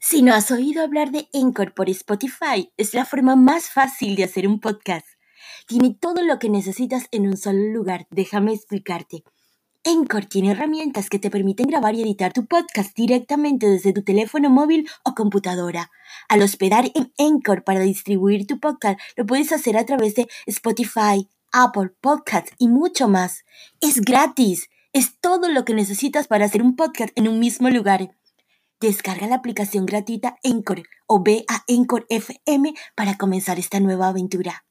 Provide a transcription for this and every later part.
Si no has oído hablar de Encore por Spotify, es la forma más fácil de hacer un podcast. Tiene todo lo que necesitas en un solo lugar, déjame explicarte. Encore tiene herramientas que te permiten grabar y editar tu podcast directamente desde tu teléfono móvil o computadora. Al hospedar en Encore para distribuir tu podcast, lo puedes hacer a través de Spotify, Apple Podcasts y mucho más. Es gratis. Es todo lo que necesitas para hacer un podcast en un mismo lugar. Descarga la aplicación gratuita Encore o ve a Encore FM para comenzar esta nueva aventura.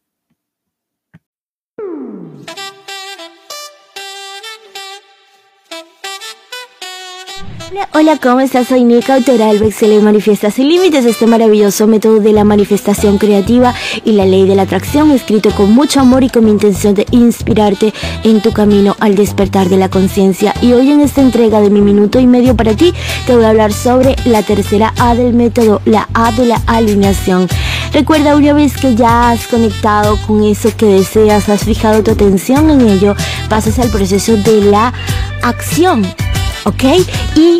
Hola, hola, ¿cómo estás? Soy Nika, autora del Vexel Manifiesta sin Límites, este maravilloso método de la manifestación creativa y la ley de la atracción, escrito con mucho amor y con mi intención de inspirarte en tu camino al despertar de la conciencia. Y hoy en esta entrega de mi minuto y medio para ti, te voy a hablar sobre la tercera A del método, la A de la alineación. Recuerda una vez que ya has conectado con eso que deseas, has fijado tu atención en ello, pasas al proceso de la acción ¿ok? Y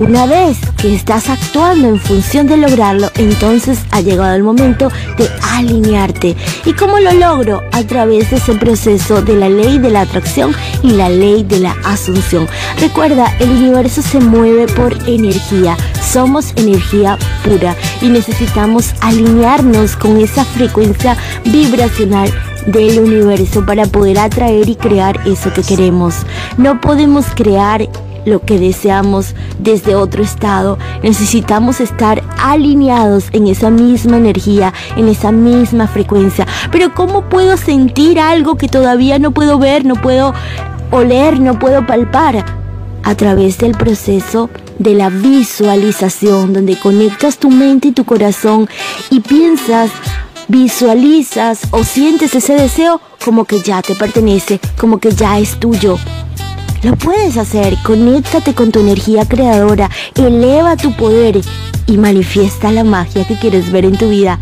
una vez que estás actuando en función de lograrlo, entonces ha llegado el momento de alinearte. ¿Y cómo lo logro? A través de ese proceso de la ley de la atracción y la ley de la asunción. Recuerda, el universo se mueve por energía. Somos energía pura y necesitamos alinearnos con esa frecuencia vibracional del universo para poder atraer y crear eso que queremos. No podemos crear lo que deseamos desde otro estado. Necesitamos estar alineados en esa misma energía, en esa misma frecuencia. Pero ¿cómo puedo sentir algo que todavía no puedo ver, no puedo oler, no puedo palpar? A través del proceso de la visualización, donde conectas tu mente y tu corazón y piensas, visualizas o sientes ese deseo como que ya te pertenece, como que ya es tuyo. Lo puedes hacer, conéctate con tu energía creadora, eleva tu poder y manifiesta la magia que quieres ver en tu vida.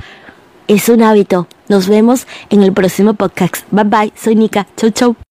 Es un hábito. Nos vemos en el próximo podcast. Bye bye, soy Nika. Chau chau.